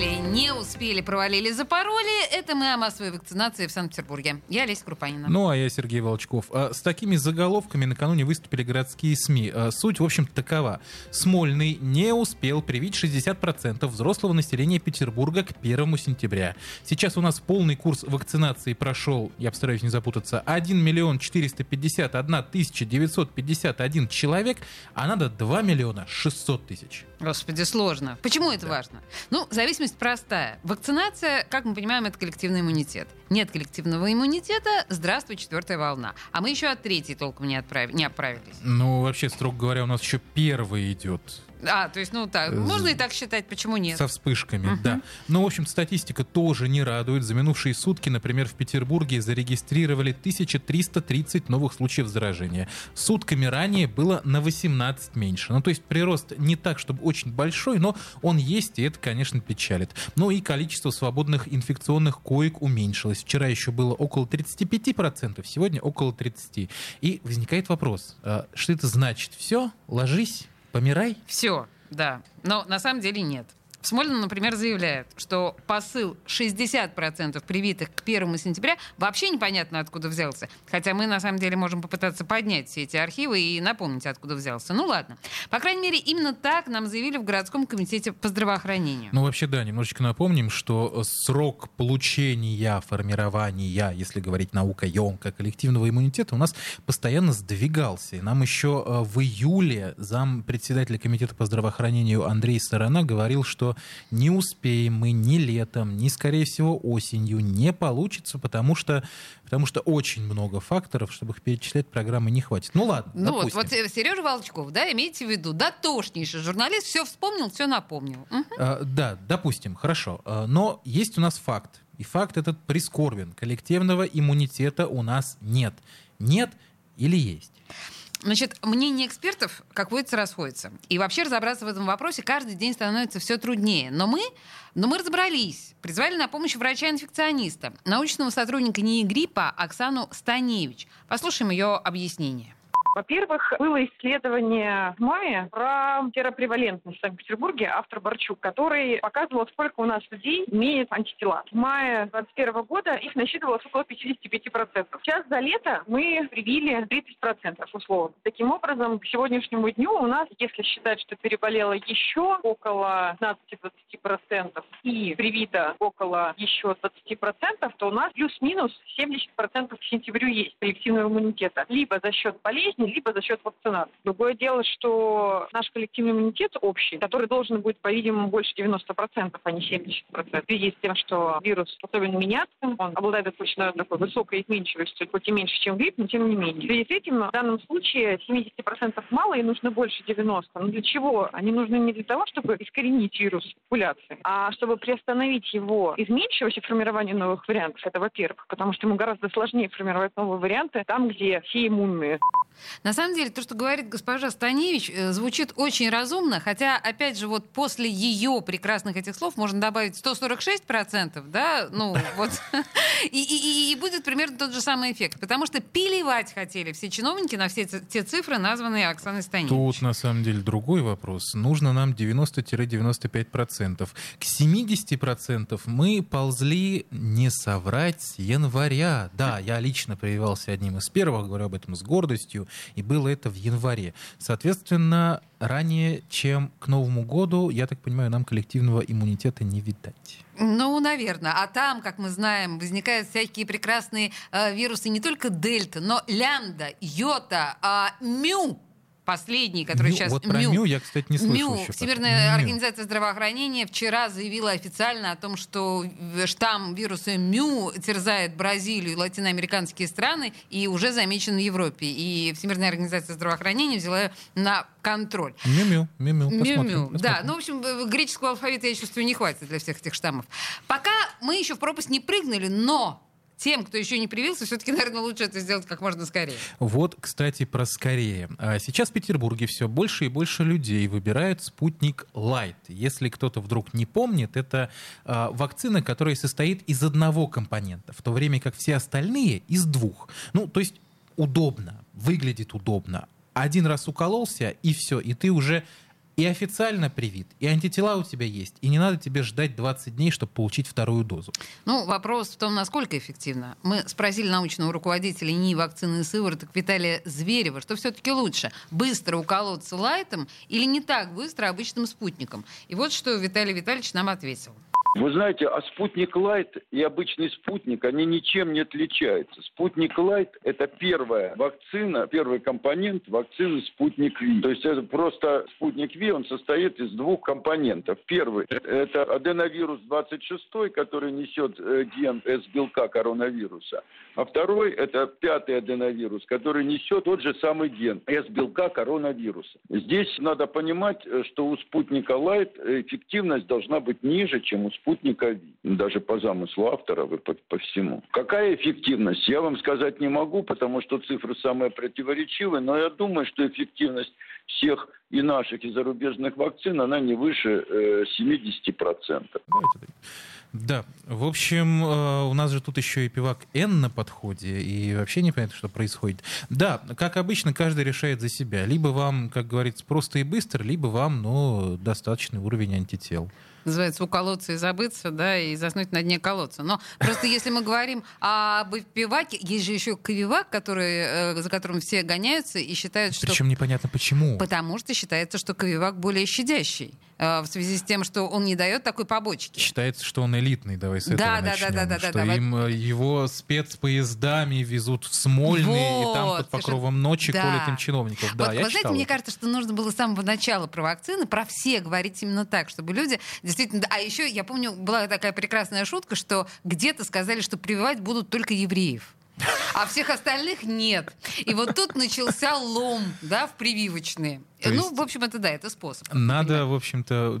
успели, не успели, провалили, запороли. Это мы о массовой вакцинации в Санкт-Петербурге. Я Олеся Крупанина. Ну, а я Сергей Волчков. А, С такими заголовками накануне выступили городские СМИ. А, Суть, в общем такова. Смольный не успел привить 60% взрослого населения Петербурга к 1 сентября. Сейчас у нас полный курс вакцинации прошел, я постараюсь не запутаться, 1 миллион 451 тысяча 951 человек, а надо 2 миллиона 600 тысяч. Господи, сложно. Почему это важно? Ну, зависимость простая. Вакцинация, как мы понимаем, это коллективный иммунитет. Нет коллективного иммунитета, здравствуй, четвертая волна. А мы еще от третьей толком не, отправ- не оправились. Ну, вообще, строго говоря, у нас еще первый идет. А, то есть, ну так, можно и так считать, почему нет? Со вспышками, Мгм. да. Но, в общем, статистика тоже не радует. За минувшие сутки, например, в Петербурге зарегистрировали 1330 новых случаев заражения. Сутками ранее было на 18 меньше. Ну, то есть прирост не так, чтобы очень большой, но он есть, и это, конечно, печалит. Ну и количество свободных инфекционных коек уменьшилось. Вчера еще было около 35%, сегодня около 30%. И возникает вопрос, а что это значит? Все, ложись, помирай? Все, да. Но на самом деле нет. В Смольном, например, заявляют, что посыл 60% привитых к 1 сентября вообще непонятно откуда взялся. Хотя мы, на самом деле, можем попытаться поднять все эти архивы и напомнить, откуда взялся. Ну ладно. По крайней мере, именно так нам заявили в городском комитете по здравоохранению. Ну, вообще, да, немножечко напомним, что э, срок получения, формирования, если говорить наукоемко, коллективного иммунитета у нас постоянно сдвигался. И нам еще э, в июле зам председателя комитета по здравоохранению Андрей Сторона говорил, что не успеем мы ни летом, ни, скорее всего, осенью не получится, потому что, потому что очень много факторов, чтобы их перечислять, программы не хватит. Ну ладно, Ну вот, допустим. вот э, Сережа Волчков, да, имейте в виду, дотошнейший журналист, все вспомнил, все напомнил. Мгм. А, Да, допустим, хорошо. А, Но есть у нас факт. И факт этот прискорбен. Коллективного иммунитета у нас нет. Нет или есть? Значит, мнение экспертов, как водится, расходится. И вообще разобраться в этом вопросе каждый день становится все труднее. Но мы, но мы разобрались. Призвали на помощь врача-инфекциониста, научного сотрудника НИИ гриппа Оксану Станевич. Послушаем ее объяснение. Во-первых, было исследование в мае про серопревалентность в Санкт-Петербурге, автор Борчук, который показывал, сколько у нас людей имеет антитела. В мае 2021 года их насчитывалось около 55%. Сейчас за лето мы привили 30% условно. Таким образом, к сегодняшнему дню у нас, если считать, что переболело еще около 15-20% и привито около еще 20%, то у нас плюс-минус 70% к сентябрю есть коллективного иммунитета. Либо за счет болезни, либо за счет вакцинации. Другое дело, что наш коллективный иммунитет общий, который должен быть, по-видимому, больше 90%, а не 70%. В связи с тем, что вирус способен меняться, он обладает достаточно такой высокой изменчивостью, хоть и меньше, чем грипп, но тем не менее. В связи с этим, в данном случае 70% мало и нужно больше 90%. Но для чего? Они нужны не для того, чтобы искоренить вирус популяции, а чтобы приостановить его изменчивость и формирование новых вариантов. Это во-первых, потому что ему гораздо сложнее формировать новые варианты там, где все иммунные. На самом деле, то, что говорит госпожа Станевич, э, звучит очень разумно, хотя, опять же, вот после ее прекрасных этих слов можно добавить 146%, да, ну вот, и, и- и будет примерно тот же самый эффект, потому что пилевать хотели все чиновники на все те цифры, названные Оксаной Станевич. Тут на самом деле другой вопрос. Нужно нам 90-95%. К 70% мы ползли не соврать с января. Да, я лично прививался одним из первых, говорю об этом с гордостью, и было это в январе. Соответственно, ранее, чем к Новому году, я так понимаю, нам коллективного иммунитета не видать. Ну, наверное. А там, как мы знаем, возникают всякие прекрасные э, вирусы не только дельта, но лямбда, йота, а, мю. Последний, который Мю- сейчас вот про мю я, кстати, не слышал МЮ, еще. Всемирная Мю. организация здравоохранения вчера заявила официально о том, что штамм вируса МЮ терзает Бразилию и латиноамериканские страны и уже замечен в Европе. И Всемирная организация здравоохранения взяла на контроль. Мю-мю, мю-мю, Мю-мю. Да, ну, в общем, греческого алфавита, я чувствую, не хватит для всех этих штаммов. Пока мы еще в пропасть не прыгнули, но тем, кто еще не привился, все-таки, наверное, лучше это сделать как можно скорее. Вот, кстати, про скорее. А Сейчас в Петербурге все больше и больше людей выбирают спутник Light. Если кто-то вдруг не помнит, это а, вакцина, которая состоит из одного компонента, в то время как все остальные из двух. Ну, то есть удобно, выглядит удобно. Один раз укололся, и все, и ты уже и официально привит, и антитела у тебя есть, и не надо тебе ждать 20 дней, чтобы получить вторую дозу. Ну, вопрос в том, насколько эффективно. Мы спросили научного руководителя НИИ вакцины и сывороток Виталия Зверева, что все-таки лучше, быстро уколоться лайтом или не так быстро обычным спутником. И вот что Виталий Витальевич нам ответил. Вы знаете, а спутник Лайт и обычный спутник, они ничем не отличаются. Спутник Лайт – это первая вакцина, первый компонент вакцины спутник V. То есть это просто спутник Ви, он состоит из двух компонентов. Первый – это аденовирус 26, который несет э, ген С-белка коронавируса. А второй – это пятый аденовирус, который несет тот же самый ген С-белка коронавируса. Здесь надо понимать, э, что у спутника Лайт эффективность должна быть ниже, чем у спутника V. Даже по замыслу автора, вы по, по всему. Какая эффективность, я вам сказать не могу, потому что цифры самые противоречивые, но я думаю, что эффективность всех и наших, и зарубежных вакцин, она не выше э, 70%. Да, в общем, э, у нас же тут еще и пивак Н на подходе, и вообще непонятно, что происходит. Да, как обычно, каждый решает за себя. Либо вам, как говорится, просто и быстро, либо вам, ну, достаточный уровень антител называется уколоться и забыться, да, и заснуть на дне колодца. Но просто если мы говорим об пиваке, есть же еще кавивак, который, э, за которым все гоняются и считают, что... Причем непонятно почему. Потому что считается, что кавивак более щадящий э, в связи с тем, что он не дает такой побочки. Считается, что он элитный, давай с этого да, начнем. Да, да, да, да, что да, им да. его спецпоездами везут в Смольный, вот, и там под покровом ночи да. колят им чиновников. Да, вот, я вы знаете, мне это. кажется, что нужно было с самого начала про вакцины, про все говорить именно так, чтобы люди действительно... А еще, я помню, была такая прекрасная шутка, что где-то сказали, что прививать будут только евреев. А всех остальных нет. И вот тут начался лом, да, в прививочные. То ну, есть в общем, это да, это способ. Надо, в общем-то,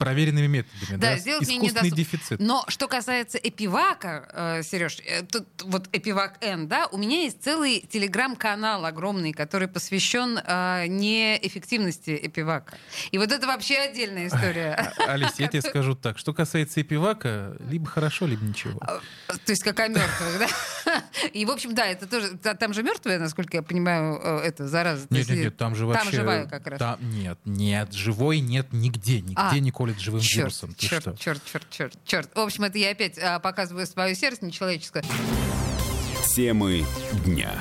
проверенными методами. Да, Да, сделать Искусственный недоступ- дефицит. Но что касается Эпивака, э, Сереж, э, тут вот Эпивак Н, да, у меня есть целый телеграм-канал огромный, который посвящен э, неэффективности Эпивака. И вот это вообще отдельная история. А, Алис, я тебе скажу так. Что касается эпивака, либо хорошо, либо ничего. То есть как о мертвых, да? И, в общем, да, это тоже... та- Там же мертвая, насколько я понимаю, э, это зараза. Нет, нет, нет, там же вообще... Там живая как раз. Там- нет, нет, живой нет нигде. Нигде А, колет живым Черт, вирусом. Ты черт, что? черт, черт, черт, черт. В общем, это я опять а, показываю свое сердце нечеловеческое. Темы дня.